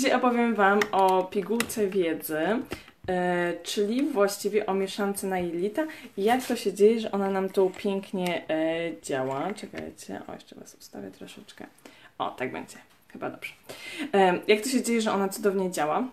Dzisiaj opowiem Wam o pigułce wiedzy, e, czyli właściwie o mieszance na jelita jak to się dzieje, że ona nam tu pięknie e, działa. Czekajcie, o jeszcze Was ustawię troszeczkę. O, tak będzie, chyba dobrze. E, jak to się dzieje, że ona cudownie działa?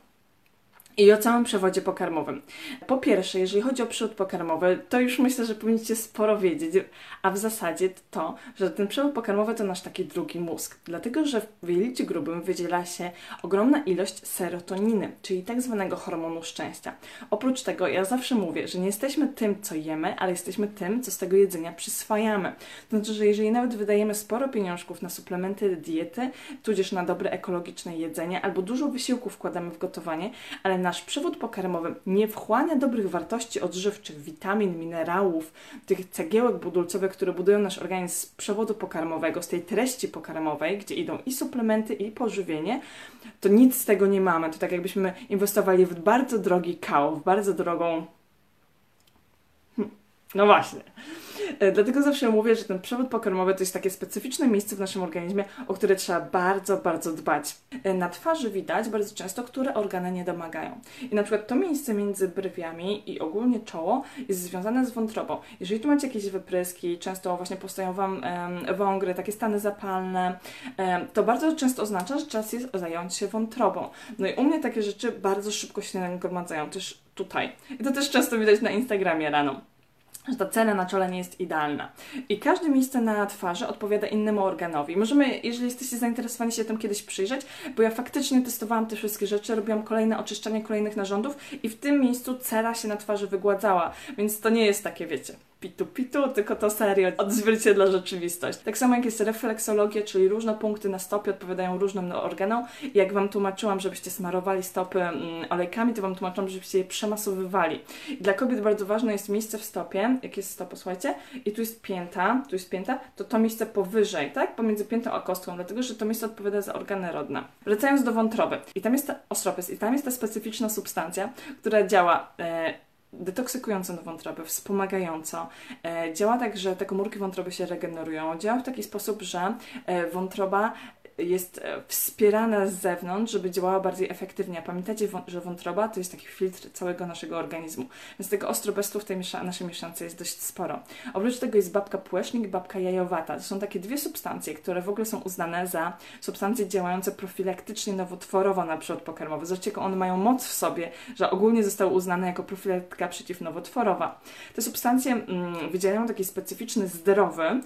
I o całym przewodzie pokarmowym. Po pierwsze, jeżeli chodzi o przewód pokarmowy, to już myślę, że powinniście sporo wiedzieć, a w zasadzie to, że ten przewód pokarmowy to nasz taki drugi mózg, dlatego że w jelicie grubym wydziela się ogromna ilość serotoniny, czyli tak zwanego hormonu szczęścia. Oprócz tego ja zawsze mówię, że nie jesteśmy tym, co jemy, ale jesteśmy tym, co z tego jedzenia przyswajamy. To znaczy, że jeżeli nawet wydajemy sporo pieniążków na suplementy diety, tudzież na dobre ekologiczne jedzenie, albo dużo wysiłku wkładamy w gotowanie, ale nasz przewód pokarmowy nie wchłania dobrych wartości odżywczych, witamin, minerałów, tych cegiełek budulcowych, które budują nasz organizm z przewodu pokarmowego, z tej treści pokarmowej, gdzie idą i suplementy, i pożywienie, to nic z tego nie mamy. To tak jakbyśmy inwestowali w bardzo drogi kał, w bardzo drogą. Hm, no właśnie. E, dlatego zawsze mówię, że ten przewód pokarmowy to jest takie specyficzne miejsce w naszym organizmie, o które trzeba bardzo, bardzo dbać. E, na twarzy widać bardzo często, które organy nie domagają. I na przykład to miejsce między brwiami i ogólnie czoło jest związane z wątrobą. Jeżeli tu macie jakieś wypryski, często właśnie powstają Wam wągry, takie stany zapalne, to bardzo często oznacza, że czas jest zająć się wątrobą. No i u mnie takie rzeczy bardzo szybko się nagromadzają, też tutaj. I to też często widać na Instagramie rano że ta cena na czole nie jest idealna. I każde miejsce na twarzy odpowiada innemu organowi. Możemy, jeżeli jesteście zainteresowani się tym kiedyś przyjrzeć, bo ja faktycznie testowałam te wszystkie rzeczy, robiłam kolejne oczyszczanie kolejnych narządów i w tym miejscu cera się na twarzy wygładzała, więc to nie jest takie, wiecie, pitu pitu, tylko to serio odzwierciedla rzeczywistość. Tak samo jak jest refleksologia, czyli różne punkty na stopie odpowiadają różnym organom. Jak Wam tłumaczyłam, żebyście smarowali stopy mm, olejkami, to Wam tłumaczyłam, żebyście je przemasowywali. Dla kobiet bardzo ważne jest miejsce w stopie, jak jest stop, posłuchajcie, i tu jest pięta, tu jest pięta, to to miejsce powyżej, tak? Pomiędzy piętą a kostką, dlatego, że to miejsce odpowiada za organy rodne. Wracając do wątroby. I tam jest ta ostropes, i tam jest ta specyficzna substancja, która działa e, detoksykująco na wątrobę, wspomagająco. E, działa tak, że te komórki wątroby się regenerują. Działa w taki sposób, że e, wątroba jest e, wspierana z zewnątrz, żeby działała bardziej efektywnie. Pamiętajcie, że wątroba to jest taki filtr całego naszego organizmu. Więc tego ostrobestu w tej miesza naszej mieszance jest dość sporo. Oprócz tego jest babka płesznik i babka jajowata. To są takie dwie substancje, które w ogóle są uznane za substancje działające profilaktycznie nowotworowo na przewód pokarmowy. Zobaczcie, jaką one mają moc w sobie, że ogólnie zostały uznane jako profilaktyka przeciwnowotworowa. Te substancje mm, wydzielają taki specyficzny, zdrowy ym,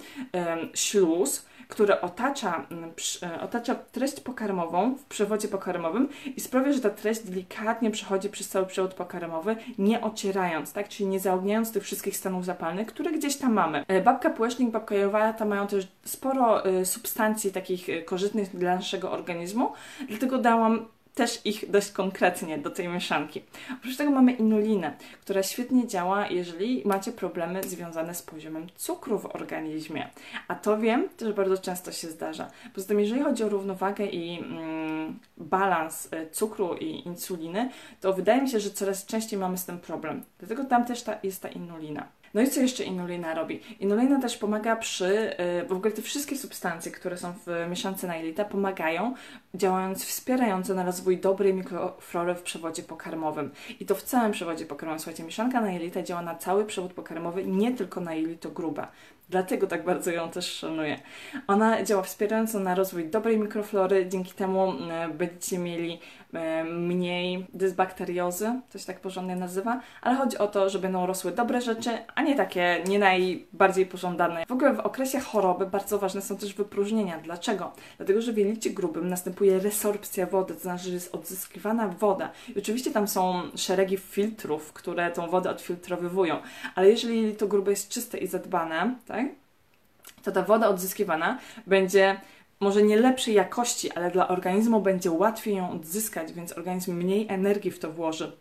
śluz, który otacza, mm, e, otacza treść pokarmową w przewodzie pokarmowym i sprawia, że ta treść delikatnie przechodzi przez cały przewód pokarmowy, nie ocierając, tak? czyli nie zaogniając tych wszystkich stanów zapalnych, które gdzieś tam mamy. E, babka płesznik, babka jowata mają też sporo e, substancji takich korzystnych dla naszego organizmu, dlatego dałam też ich dość konkretnie do tej mieszanki. Oprócz tego mamy inulinę, która świetnie działa, jeżeli macie problemy związane z poziomem cukru w organizmie. A to wiem, też bardzo często się zdarza. Poza tym, jeżeli chodzi o równowagę i mm, balans y, cukru i insuliny, to wydaje mi się, że coraz częściej mamy z tym problem. Dlatego tam też ta, jest ta inulina. No i co jeszcze inulina robi? Inulina też pomaga przy, y, w ogóle te wszystkie substancje, które są w mieszance na jelita, pomagają, działając wspierająco na rozwój dobrej mikroflory w przewodzie pokarmowym. I to w całym przewodzie pokarmowym. Słuchajcie, mieszanka na jelita działa na cały przewód pokarmowy, nie tylko na jelito grube. Dlatego tak bardzo ją też szanuję. Ona działa wspierająco na rozwój dobrej mikroflory, dzięki temu e, będziecie mieli e, mniej dysbakteriozy, to się tak porządnie nazywa, ale chodzi o to, że będą rosły dobre rzeczy, a nie takie nie najbardziej pożądane. W ogóle w okresie choroby bardzo ważne są też wypróżnienia. Dlaczego? Dlatego, że w jelicie grubym następuje resorpcja wody, to znaczy, że jest odzyskiwana woda. I oczywiście tam są szeregi filtrów, które tą wodę odfiltrowywują, ale jeżeli to grube jest czyste i zadbane, tak, to ta woda odzyskiwana będzie może nie lepszej jakości, ale dla organizmu będzie łatwiej ją odzyskać, więc organizm mniej energii w to włoży.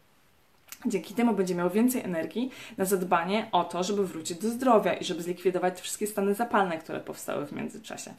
Dzięki temu będzie miał więcej energii na zadbanie o to, żeby wrócić do zdrowia i żeby zlikwidować wszystkie stany zapalne, które powstały w międzyczasie.